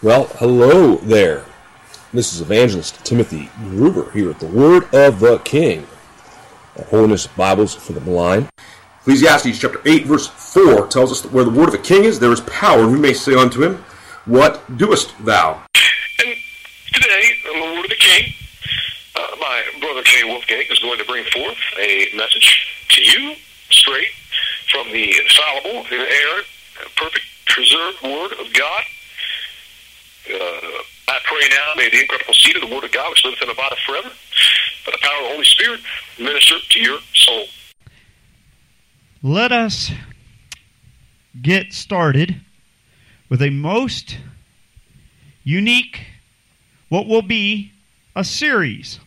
Well, hello there. This is Evangelist Timothy Gruber here at the Word of the King Holiness Bibles for the Blind. Ecclesiastes chapter 8, verse 4 tells us that where the Word of the King is, there is power, we may say unto him, What doest thou? And today, the Word of the King, uh, my brother Jay Wolfgang is going to bring forth a message to you straight from the infallible, inerrant, perfect, preserved Word of God. Uh, I pray now, may the incredible seed of the Word of God, which liveth in body forever, by the power of the Holy Spirit, minister to your soul. Let us get started with a most unique, what will be a series.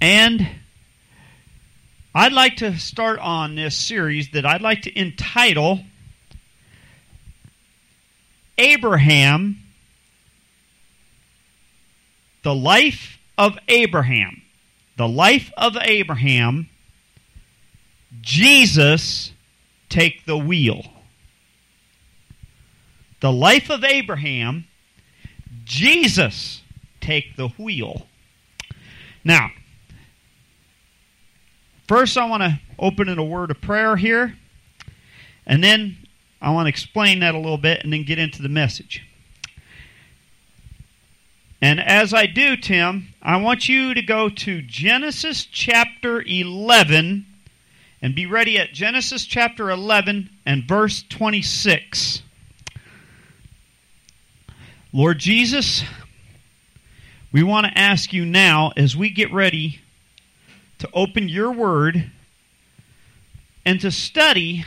And I'd like to start on this series that I'd like to entitle Abraham, the life of Abraham. The life of Abraham, Jesus take the wheel. The life of Abraham, Jesus take the wheel. Now, first I want to open in a word of prayer here, and then I want to explain that a little bit and then get into the message. And as I do, Tim, I want you to go to Genesis chapter 11 and be ready at Genesis chapter 11 and verse 26. Lord Jesus, we want to ask you now as we get ready to open your word and to study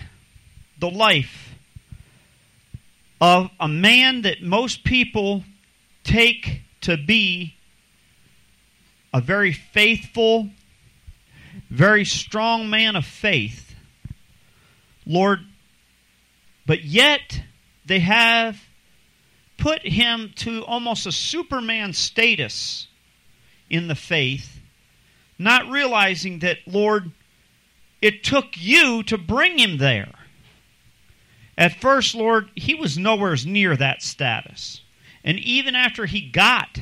the life of a man that most people take to be a very faithful, very strong man of faith. Lord, but yet they have put him to almost a Superman status in the faith, not realizing that, Lord, it took you to bring him there. At first, Lord, he was nowhere near that status. And even after he got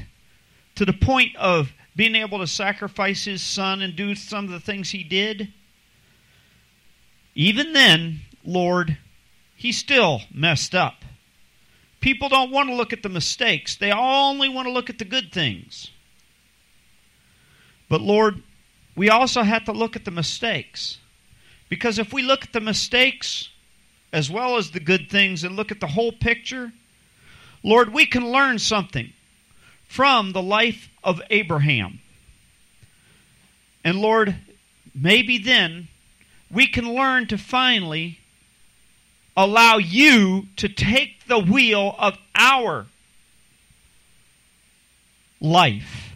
to the point of being able to sacrifice his son and do some of the things he did, even then, Lord, he still messed up. People don't want to look at the mistakes, they only want to look at the good things. But Lord, we also have to look at the mistakes. Because if we look at the mistakes, as well as the good things and look at the whole picture, Lord, we can learn something from the life of Abraham. And Lord, maybe then we can learn to finally allow you to take the wheel of our life.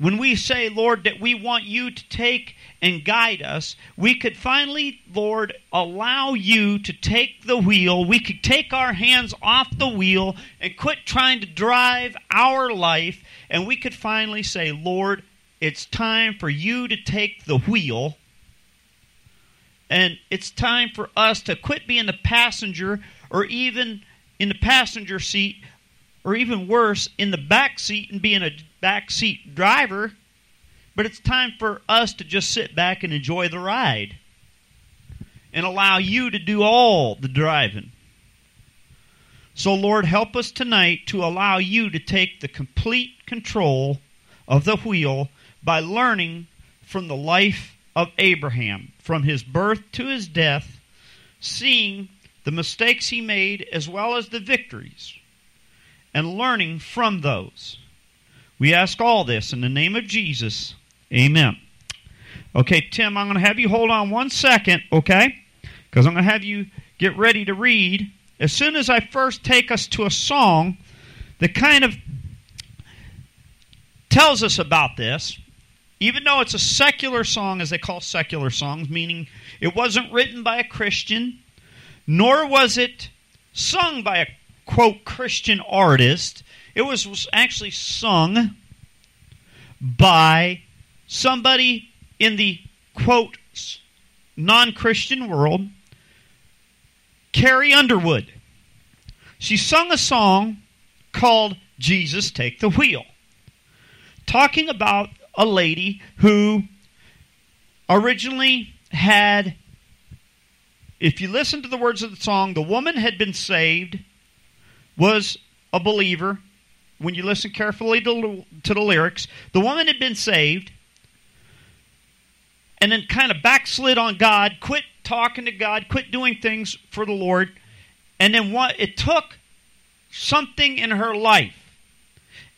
When we say, Lord, that we want you to take and guide us, we could finally, Lord, allow you to take the wheel. We could take our hands off the wheel and quit trying to drive our life. And we could finally say, Lord, it's time for you to take the wheel. And it's time for us to quit being the passenger or even in the passenger seat or even worse, in the back seat and being a back seat driver, but it's time for us to just sit back and enjoy the ride and allow you to do all the driving. So, Lord, help us tonight to allow you to take the complete control of the wheel by learning from the life of Abraham, from his birth to his death, seeing the mistakes he made as well as the victories, and learning from those. We ask all this in the name of Jesus. Amen. Okay, Tim, I'm going to have you hold on one second, okay? Because I'm going to have you get ready to read. As soon as I first take us to a song that kind of tells us about this, even though it's a secular song, as they call secular songs, meaning it wasn't written by a Christian, nor was it sung by a quote Christian artist. It was, was actually sung by somebody in the quote non Christian world, Carrie Underwood. she sung a song called Jesus Take the Wheel, talking about a lady who originally had, if you listen to the words of the song, the woman had been saved, was a believer. When you listen carefully to, to the lyrics, the woman had been saved and then kind of backslid on God, quit talking to God, quit doing things for the Lord. And then what it took something in her life.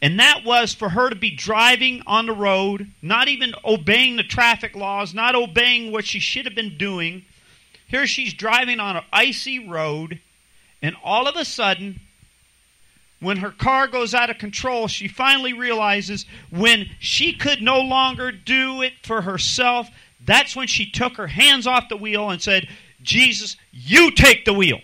And that was for her to be driving on the road, not even obeying the traffic laws, not obeying what she should have been doing. Here she's driving on an icy road, and all of a sudden, when her car goes out of control, she finally realizes when she could no longer do it for herself, that's when she took her hands off the wheel and said, Jesus, you take the wheel.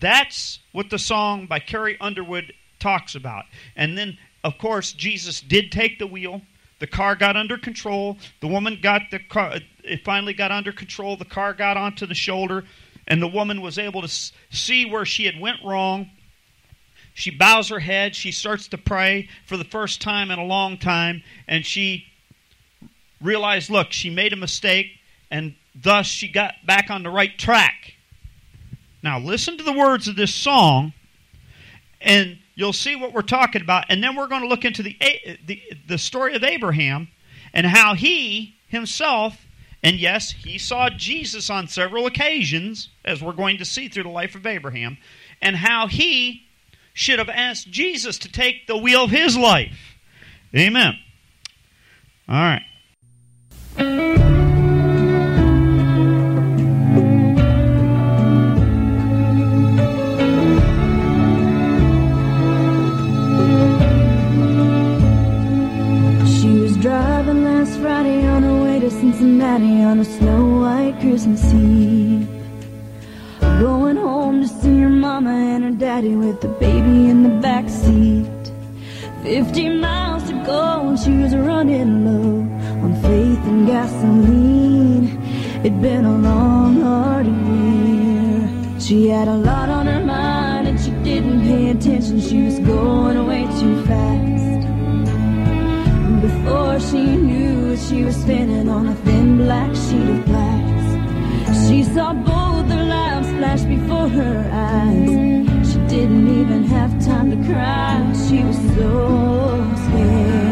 That's what the song by Carrie Underwood talks about. And then, of course, Jesus did take the wheel. The car got under control. The woman got the car, it finally got under control. The car got onto the shoulder, and the woman was able to see where she had went wrong. She bows her head. She starts to pray for the first time in a long time, and she realized, look, she made a mistake, and thus she got back on the right track. Now, listen to the words of this song, and you'll see what we're talking about. And then we're going to look into the, the, the story of Abraham and how he himself, and yes, he saw Jesus on several occasions, as we're going to see through the life of Abraham, and how he should have asked Jesus to take the wheel of his life. Amen. All right. Cincinnati on a snow white Christmas Eve. Going home to see her mama and her daddy with the baby in the back seat. Fifty miles to go and she was running low on faith and gasoline. It'd been a long, hard year. She had a lot on her mind and she didn't pay attention. She was going way too fast. Before she knew it, she was spinning on a thin black sheet of glass. She saw both their lives flash before her eyes. She didn't even have time to cry. She was so scared.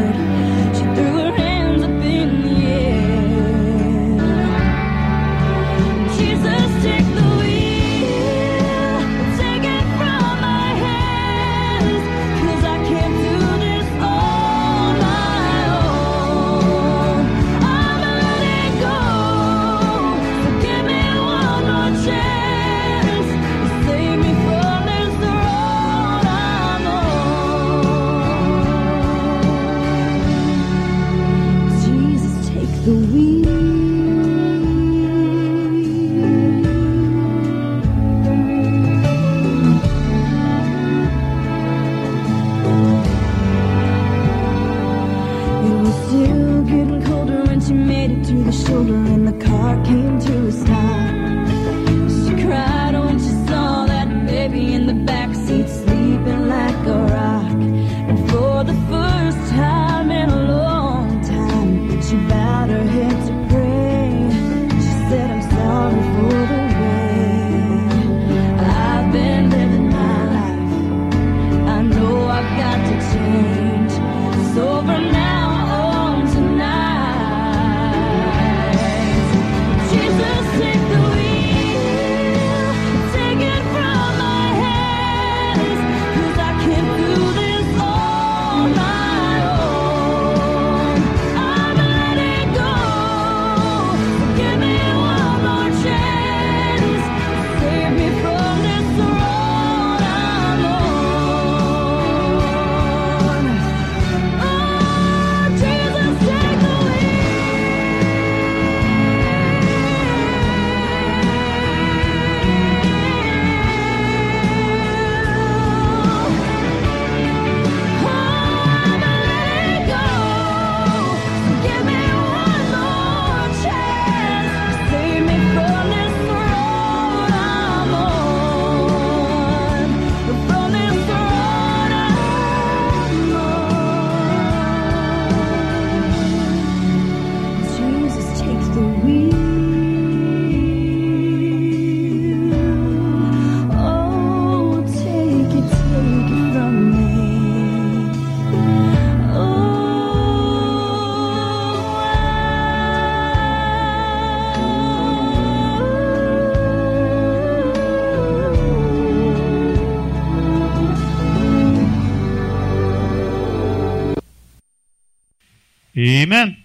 Amen.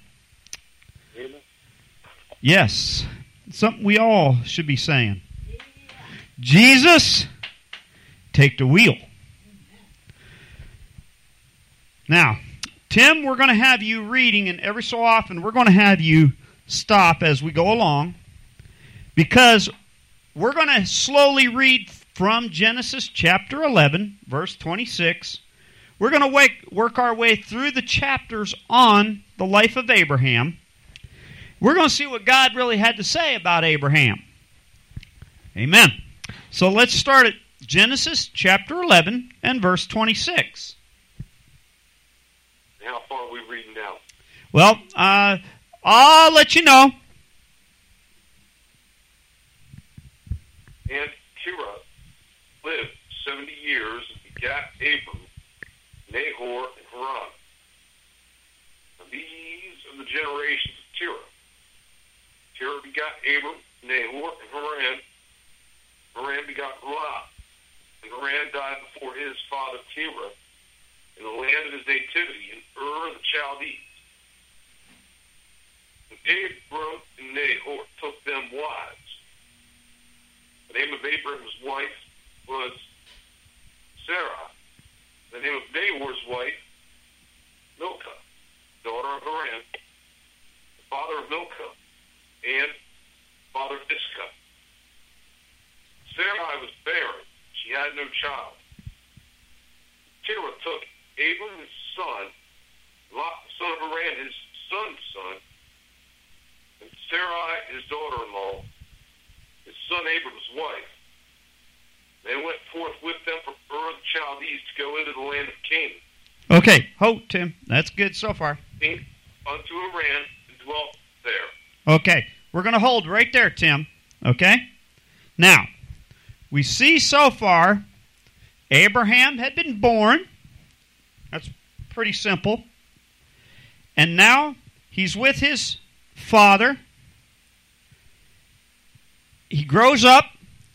Amen. Yes. Something we all should be saying. Jesus, take the wheel. Now, Tim, we're going to have you reading, and every so often we're going to have you stop as we go along because we're going to slowly read from Genesis chapter 11, verse 26. We're going to work our way through the chapters on the life of Abraham. We're going to see what God really had to say about Abraham. Amen. So let's start at Genesis chapter 11 and verse 26. How far are we reading now? Well, uh, I'll let you know. And Terah lived seventy years and begat Abram, Nahor, and Haran. And these are the generations of Terah. Terah begot Abram, Nahor, and Haran. Haran begot Lot. And Haran died before his father Terah in the land of his nativity in Ur of the Chaldees. And Abram and Nahor took them wives. The name of Abram's wife was Sarah. The name of Nahor's wife, Milcah, daughter of Haran, the father of Milcah, and father of Iscah. Sarai was barren. She had no child. Terah took Abram his son, Lot the son of Haran his son's son, and Sarai his daughter-in-law, his son Abram's wife. They went forth with them from Ur of the Chaldees to go into the land of Canaan, Okay, ho, Tim. That's good so far. unto Haran, and dwelt there. Okay, we're going to hold right there, Tim. Okay? Now, we see so far Abraham had been born. That's pretty simple. And now he's with his father. He grows up,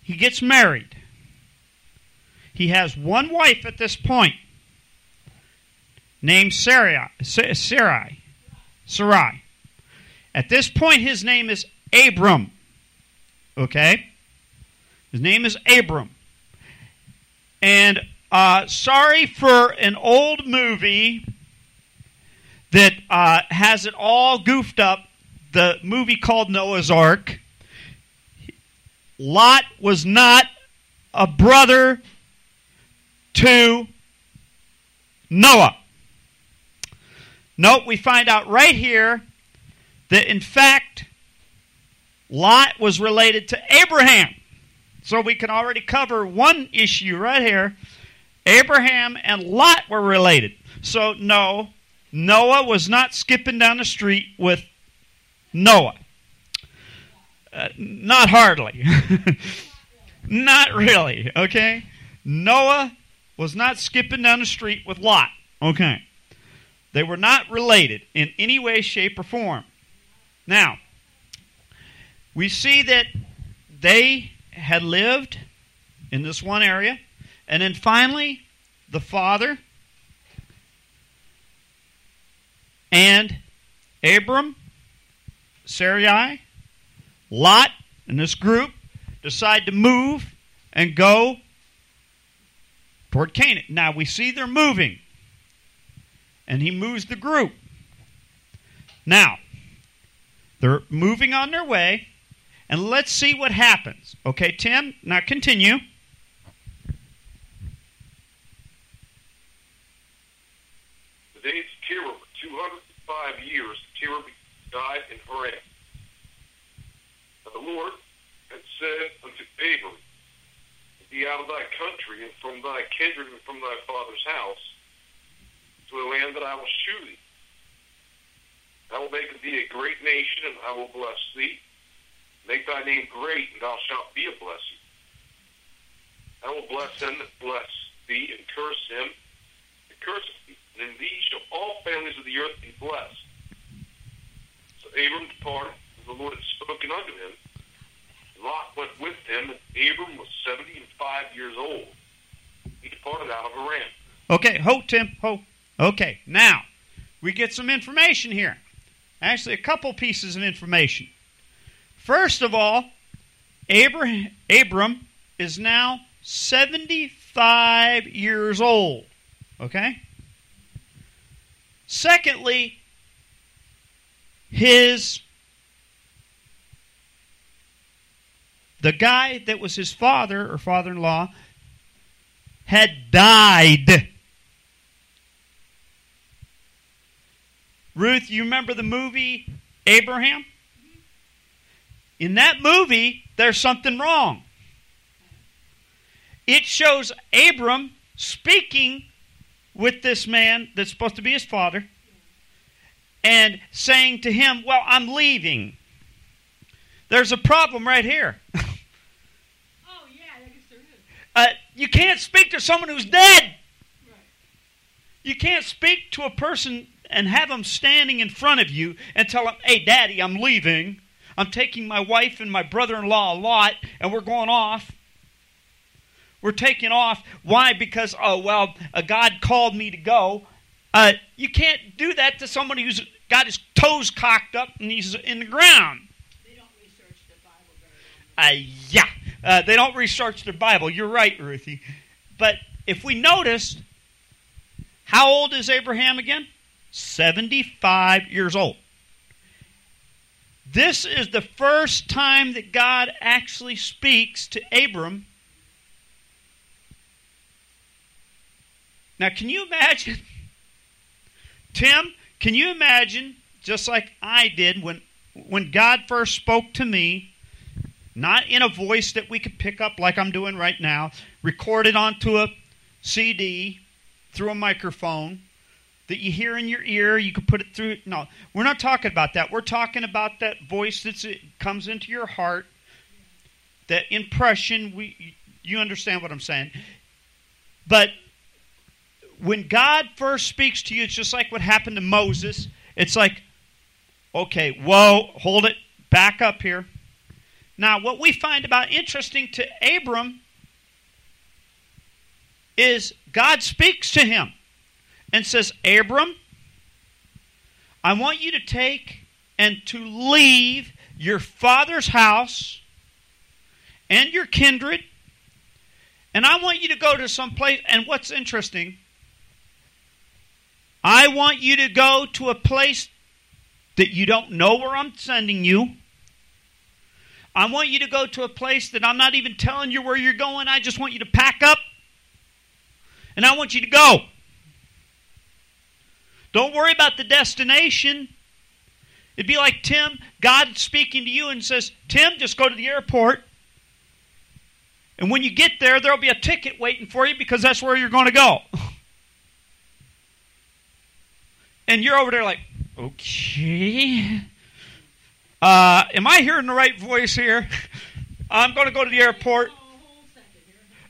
he gets married. He has one wife at this point named Sarai. Sarai. Sarai. At this point, his name is Abram. Okay? His name is Abram. And uh, sorry for an old movie that uh, has it all goofed up. The movie called Noah's Ark. Lot was not a brother to Noah. Note, we find out right here that in fact Lot was related to Abraham. So we can already cover one issue right here. Abraham and Lot were related. So no, Noah was not skipping down the street with Noah. Uh, not hardly. not really, okay? Noah was not skipping down the street with Lot. Okay. They were not related in any way, shape, or form. Now, we see that they had lived in this one area, and then finally, the father and Abram, Sarai, Lot, and this group decide to move and go toward Canaan. Now we see they're moving, and he moves the group. Now, they're moving on their way, and let's see what happens. Okay, Tim, now continue. The days of Terah were 205 years. Terah died in Haran. The Lord had said unto Abram, Be out of thy country and from thy kindred and from thy father's house to a land that I will shew thee. I will make thee a great nation, and I will bless thee. Make thy name great, and thou shalt be a blessing. I will bless him that bless thee, and curse him that curseth thee. And in thee shall all families of the earth be blessed. So Abram departed, and the Lord had spoken unto him. Lot went with him, and Abram was 75 years old. He departed out of Haran. Okay, ho, Tim, ho. Okay, now we get some information here. Actually, a couple pieces of information. First of all, Abraham, Abram is now 75 years old. Okay? Secondly, his the guy that was his father or father-in-law had died. Ruth, you remember the movie Abraham? In that movie, there's something wrong. It shows Abram speaking with this man that's supposed to be his father and saying to him, Well, I'm leaving. There's a problem right here. Oh, yeah, I guess there is. Uh, you can't speak to someone who's dead. You can't speak to a person and have them standing in front of you and tell them, hey, daddy, I'm leaving. I'm taking my wife and my brother in law a lot, and we're going off. We're taking off. Why? Because, oh, well, uh, God called me to go. Uh, you can't do that to somebody who's got his toes cocked up and he's in the ground. They don't research the Bible very well. Uh, yeah. Uh, they don't research their Bible. You're right, Ruthie. But if we notice, how old is Abraham again? 75 years old. This is the first time that God actually speaks to Abram. Now, can you imagine? Tim, can you imagine, just like I did when, when God first spoke to me, not in a voice that we could pick up like I'm doing right now, recorded onto a CD through a microphone that you hear in your ear, you could put it through. No, we're not talking about that. We're talking about that voice that uh, comes into your heart, that impression. We, you understand what I'm saying? But when God first speaks to you, it's just like what happened to Moses. It's like, okay, whoa, hold it, back up here. Now, what we find about interesting to Abram is God speaks to him and says, Abram, I want you to take and to leave your father's house and your kindred, and I want you to go to some place. And what's interesting, I want you to go to a place that you don't know where I'm sending you. I want you to go to a place that I'm not even telling you where you're going. I just want you to pack up and I want you to go. Don't worry about the destination. It'd be like Tim, God speaking to you and says, Tim, just go to the airport. And when you get there, there'll be a ticket waiting for you because that's where you're going to go. And you're over there like, okay. Uh, am I hearing the right voice here? I'm going to go to the airport.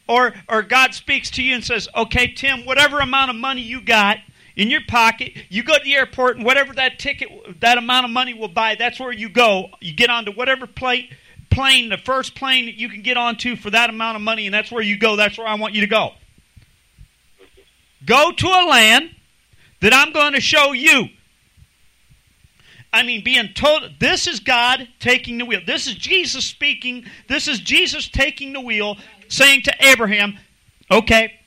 Or, or God speaks to you and says, okay, Tim, whatever amount of money you got in your pocket, you go to the airport and whatever that ticket, that amount of money will buy, that's where you go. You get onto whatever plate, plane, the first plane that you can get onto for that amount of money, and that's where you go. That's where I want you to go. Go to a land that I'm going to show you. I mean, being told this is God taking the wheel. This is Jesus speaking. This is Jesus taking the wheel, saying to Abraham, "Okay,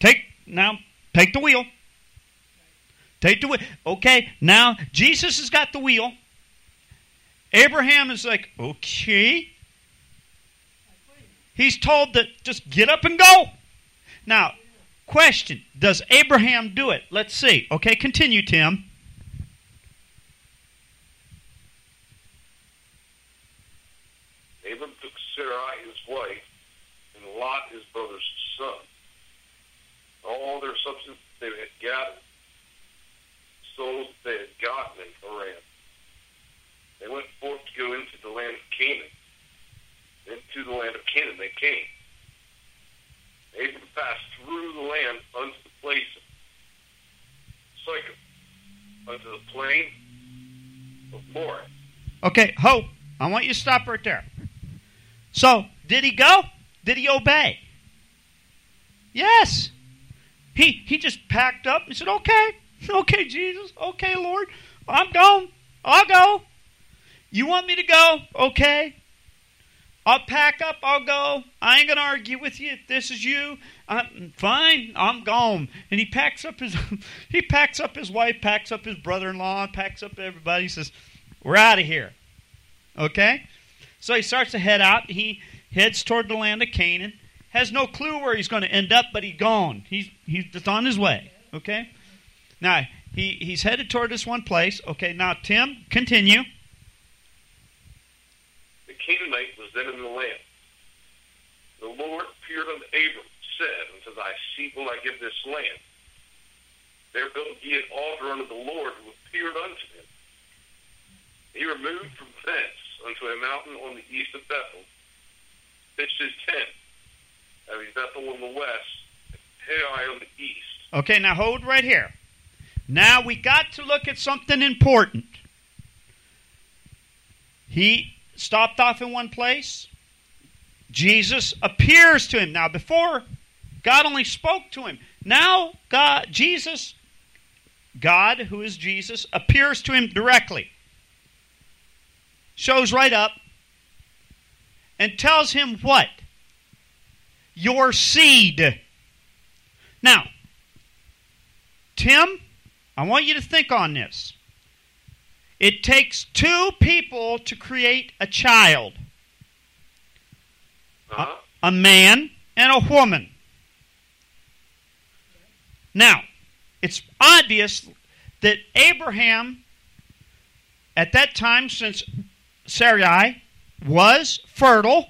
take now, take the wheel. Take the wheel. Okay, now Jesus has got the wheel. Abraham is like, okay. He's told that just get up and go. Now, question: Does Abraham do it? Let's see. Okay, continue, Tim. Abram took Sarai his wife, and Lot his brother's son, all their substance they had gathered, souls they had gotten in Haran. They went forth to go into the land of Canaan. Into the land of Canaan they came. Abram passed through the land unto the place of Sichem, unto the plain of Moreh. Okay, Hope, I want you to stop right there. So, did he go? Did he obey? Yes. He he just packed up and said, "Okay." Okay, Jesus. Okay, Lord. I'm gone. I'll go. You want me to go? Okay. I'll pack up. I'll go. I ain't gonna argue with you. If this is you, I'm fine. I'm gone. And he packs up his he packs up his wife, packs up his brother-in-law, packs up everybody. He says, "We're out of here." Okay. So he starts to head out. He heads toward the land of Canaan. Has no clue where he's going to end up, but he's gone. He's he's just on his way. Okay. Now he he's headed toward this one place. Okay. Now Tim, continue. The Canaanite was then in the land. The Lord appeared unto Abram, said, Unto thy seed will I give this land. There built he an altar unto the Lord who appeared unto him. He removed from thence unto a mountain on the east of Bethel, pitched his tent, having Bethel on the west, Hai on the east. Okay, now hold right here. Now we got to look at something important. He stopped off in one place. Jesus appears to him. Now before God only spoke to him. Now God Jesus God, who is Jesus, appears to him directly. Shows right up and tells him what? Your seed. Now, Tim, I want you to think on this. It takes two people to create a child Uh-huh. a man and a woman. Now, it's obvious that Abraham, at that time, since Sarai was fertile,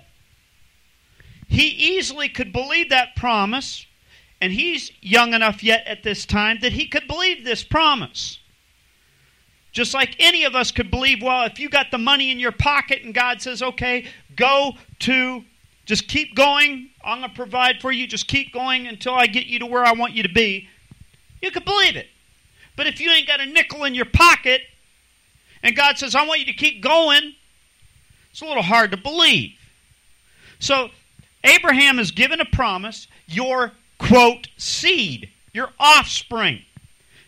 he easily could believe that promise, and he's young enough yet at this time that he could believe this promise. Just like any of us could believe, well, if you got the money in your pocket and God says, okay, go to, just keep going, I'm going to provide for you, just keep going until I get you to where I want you to be, you could believe it. But if you ain't got a nickel in your pocket and God says, I want you to keep going, it's a little hard to believe. So Abraham is given a promise, your quote, seed, your offspring.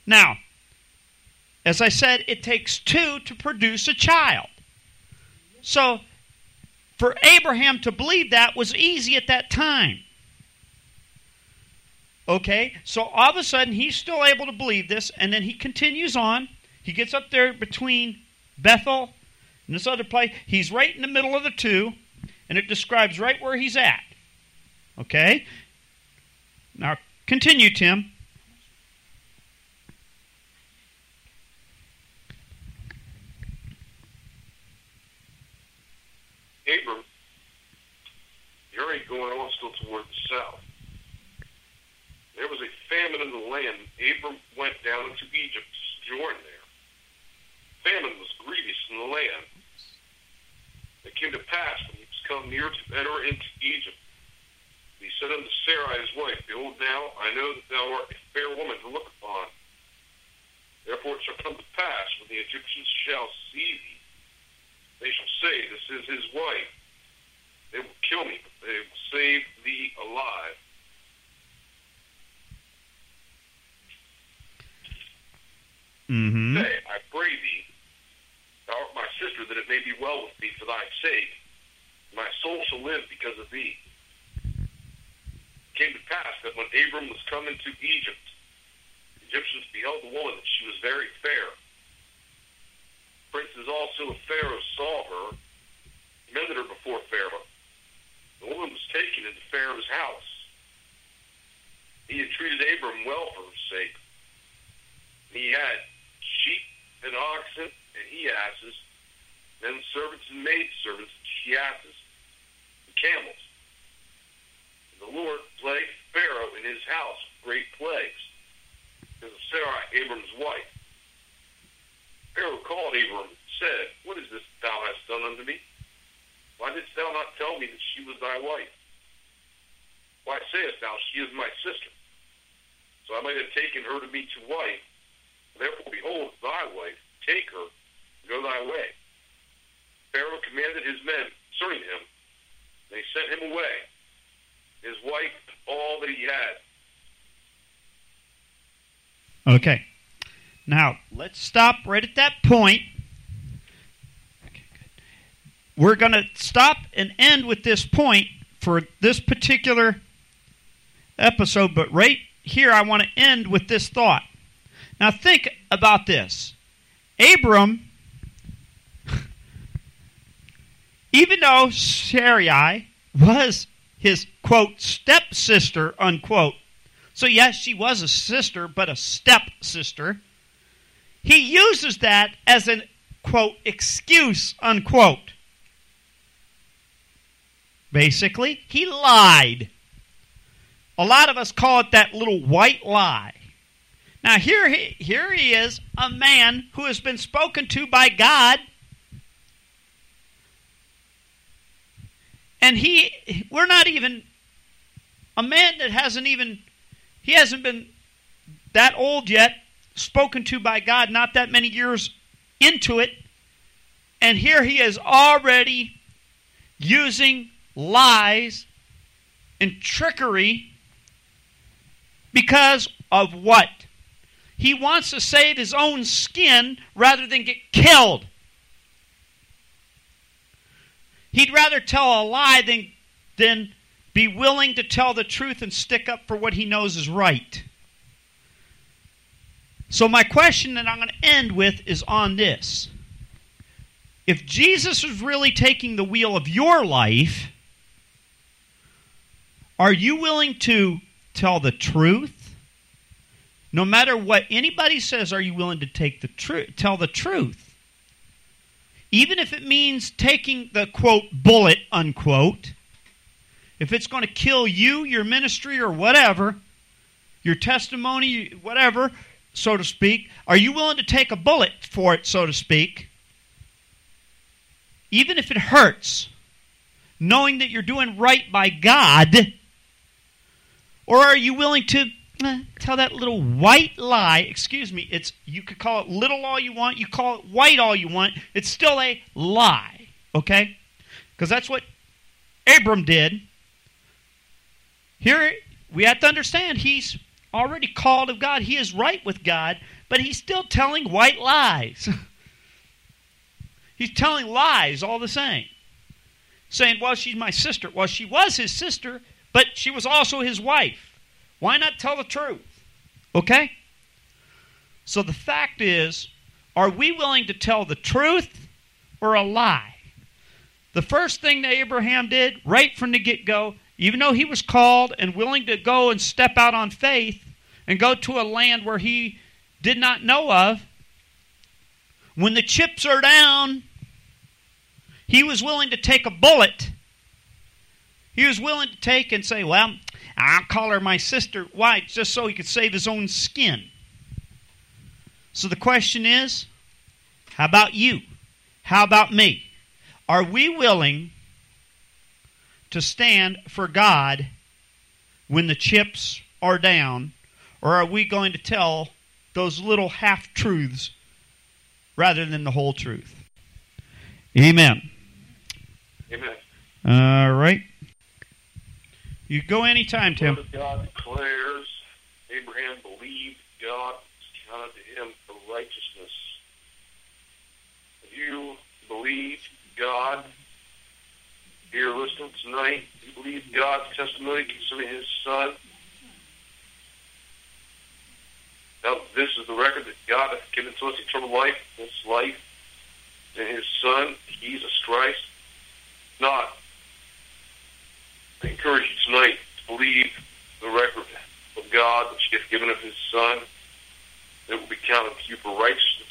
Now, as I said, it takes two to produce a child. So, for Abraham to believe that was easy at that time. Okay, so all of a sudden he's still able to believe this, and then he continues on. He gets up there between Bethel and this other play, He's right in the middle of the two, and it describes right where he's at. Okay? Now, continue, Tim. Abram, you're going on still toward the south. There was a famine in the land. Abram went down into Egypt to sojourn there. Famine was grievous in the land. It came to pass when he was come near to enter into Egypt. He said unto Sarai his wife, Behold now, I know that thou art a fair woman to look upon. Therefore it shall come to pass, when the Egyptians shall see thee, they shall say, This is his wife. They will kill me, but they will save thee alive. Mm-hmm. Say, I pray thee, thou art my sister, that it may be well thy sake. My soul shall live because of thee. It came to pass that when Abram was come into Egypt, the Egyptians beheld the woman that she was very fair. Princes also of Pharaoh saw her, commended her before Pharaoh. The woman was taken into Pharaoh's house. He had treated Abram well for her sake. He had sheep and oxen and he asses, then servants and maidservants she and camels. And the Lord plagued Pharaoh in his house with great plagues, because of Sarai, Abram's wife. Pharaoh called Abram and said, What is this thou hast done unto me? Why didst thou not tell me that she was thy wife? Why sayest thou, She is my sister? So I might have taken her to be to wife. Therefore, behold, thy wife, take her, and go thy way. Pharaoh commanded his men concerning him. They sent him away, his wife, all that he had. Okay. Now, let's stop right at that point. Okay. We're going to stop and end with this point for this particular episode, but right here I want to end with this thought. Now, think about this. Abram, even though Sarai was his quote stepsister unquote, so yes, she was a sister, but a stepsister. He uses that as an quote excuse unquote. Basically, he lied. A lot of us call it that little white lie. Now here he, here he is, a man who has been spoken to by God. And he we're not even a man that hasn't even he hasn't been that old yet, spoken to by God not that many years into it. And here he is already using lies and trickery because of what? He wants to save his own skin rather than get killed. He'd rather tell a lie than, than be willing to tell the truth and stick up for what he knows is right. So, my question that I'm going to end with is on this. If Jesus is really taking the wheel of your life, are you willing to tell the truth? No matter what anybody says, are you willing to take the truth, tell the truth? Even if it means taking the quote bullet unquote, if it's going to kill you, your ministry, or whatever, your testimony, whatever, so to speak, are you willing to take a bullet for it, so to speak? Even if it hurts, knowing that you're doing right by God, or are you willing to Eh, tell that little white lie? Excuse me, it's you could call it little all you want, you call it white all you want, it's still a lie, okay? Because that's what Abram did. Here we have to understand he's already called of God. He is right with God, but he's still telling white lies. he's telling lies all the same. Saying, well, she's my sister. Well, she was his sister, but she was also his wife. Why not tell the truth? Okay? So the fact is, are we willing to tell the truth or a lie? The first thing that Abraham did, right from the get go, even though he was called and willing to go and step out on faith and go to a land where he did not know of, when the chips are down, he was willing to take a bullet. He was willing to take and say, Well, I'll call her my sister. Why? Just so he could save his own skin. So the question is how about you? How about me? Are we willing to stand for God when the chips are down? Or are we going to tell those little half truths rather than the whole truth? Amen. Amen. All right. You go anytime, Tim. God declares Abraham believed God counted to him for righteousness. You believe God? Here listening tonight, you believe God's testimony concerning his son? Now, this is the record that God has given to us eternal life, this life in his son, Jesus Christ. Not. I encourage you tonight to believe the record of God which he hath given of his son. It will be counted to you for righteousness.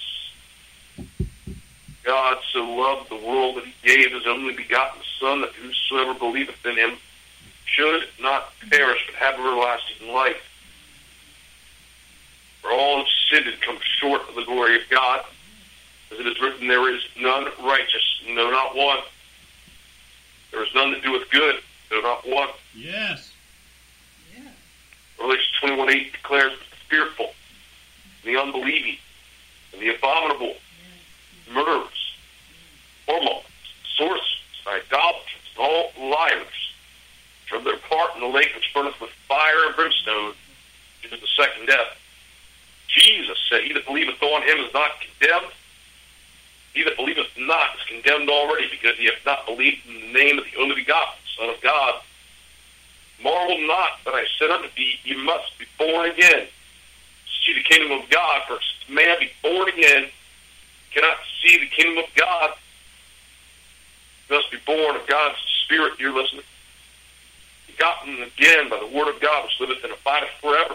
God so loved the world that he gave his only begotten Son, that whosoever believeth in him should not perish but have everlasting life. For all have sinned and come short of the glory of God. As it is written, there is none righteous, no, not one. There is none that doeth good, no, not one. Yes. Revelation 21 8 declares the fearful, the unbelieving, and the abominable, murderers, hormones, sorcerers, idolaters, all liars, from their part in the lake which burneth with fire and brimstone, is the second death. Jesus said, He that believeth on him is not condemned. He that believeth not is condemned already, because he hath not believed in the name of the only begotten Son of God. Marvel not that I said unto thee, You must be born again. See the kingdom of God, for man be born again, cannot see the kingdom of God. Must be born of God's Spirit, dear listener. Gotten again by the word of God, which liveth and abideth forever.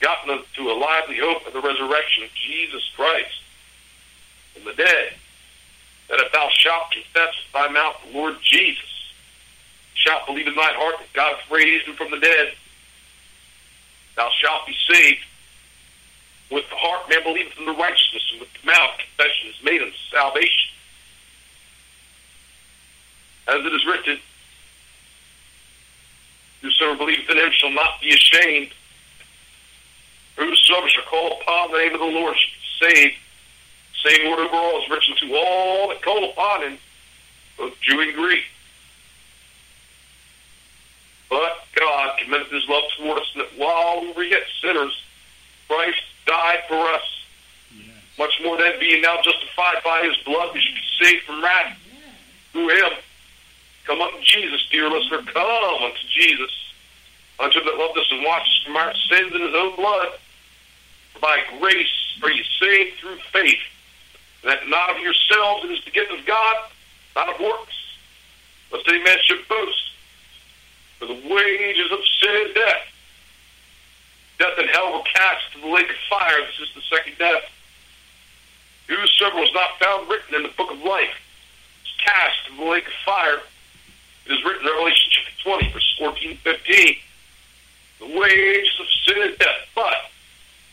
Gotten to a lively hope of the resurrection of Jesus Christ from the dead, that if thou shalt confess with thy mouth the Lord Jesus, shalt believe in thine heart that God hath raised him from the dead, thou shalt be saved. With the heart man believeth in the righteousness, and with the mouth confession is made unto salvation. As it is written, Whosoever believeth in him shall not be ashamed. Whosoever shall call upon the name of the Lord shall be saved. Same word overall is written to all that call upon him, both Jew and Greek. But God commendeth his love toward us, that while we were yet sinners, Christ died for us. Much more than being now justified by his blood, we should be saved from wrath through him. Come unto Jesus, dear listener. Come unto Jesus. Unto that loved us and washed us from our sins in his own blood. By grace are you saved through faith. That not of yourselves, it is the gift of God, not of works. Lest any man should boast. For the wages of sin is death. Death and hell were cast to the lake of fire. This is the second death. Whosoever was not found written in the book of life was cast to the lake of fire. It is written in Revelation chapter 20, verse 14 15. The wages of sin is death, but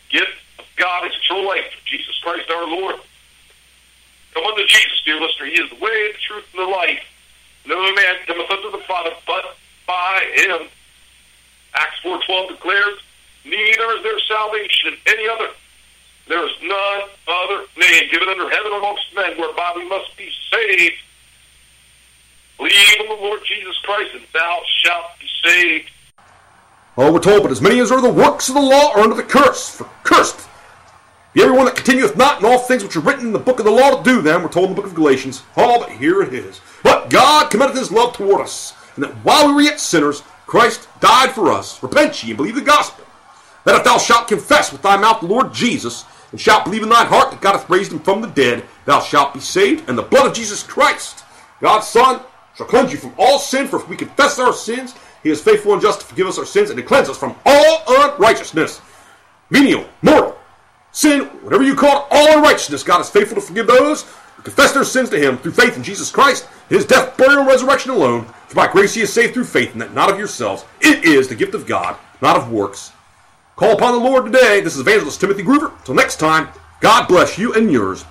gift of God is eternal life through Jesus Christ our Lord. Come unto Jesus, dear listener. He is the way, the truth, and the life. No man cometh unto the Father but by him. Acts 4.12 declares, Neither is there salvation in any other. There is none other name given under heaven amongst men whereby we must be saved. Believe in the Lord Jesus Christ, and thou shalt be saved. Oh, we're told, but as many as are the works of the law are under the curse. For cursed be everyone that continueth not in all things which are written in the book of the law to do them. We're told in the book of Galatians. Oh, but here it is. But God commendeth his love toward us, and that while we were yet sinners, Christ died for us. Repent ye and believe the gospel. That if thou shalt confess with thy mouth the Lord Jesus, and shalt believe in thine heart that God hath raised him from the dead, thou shalt be saved. And the blood of Jesus Christ, God's Son, shall cleanse you from all sin. For if we confess our sins, he is faithful and just to forgive us our sins and to cleanse us from all unrighteousness. Venial, mortal, sin, whatever you call it, all unrighteousness. God is faithful to forgive those who confess their sins to him through faith in Jesus Christ, his death, burial, and resurrection alone. For by grace ye are saved through faith, and that not of yourselves. It is the gift of God, not of works. Call upon the Lord today. This is Evangelist Timothy Groover. Till next time, God bless you and yours.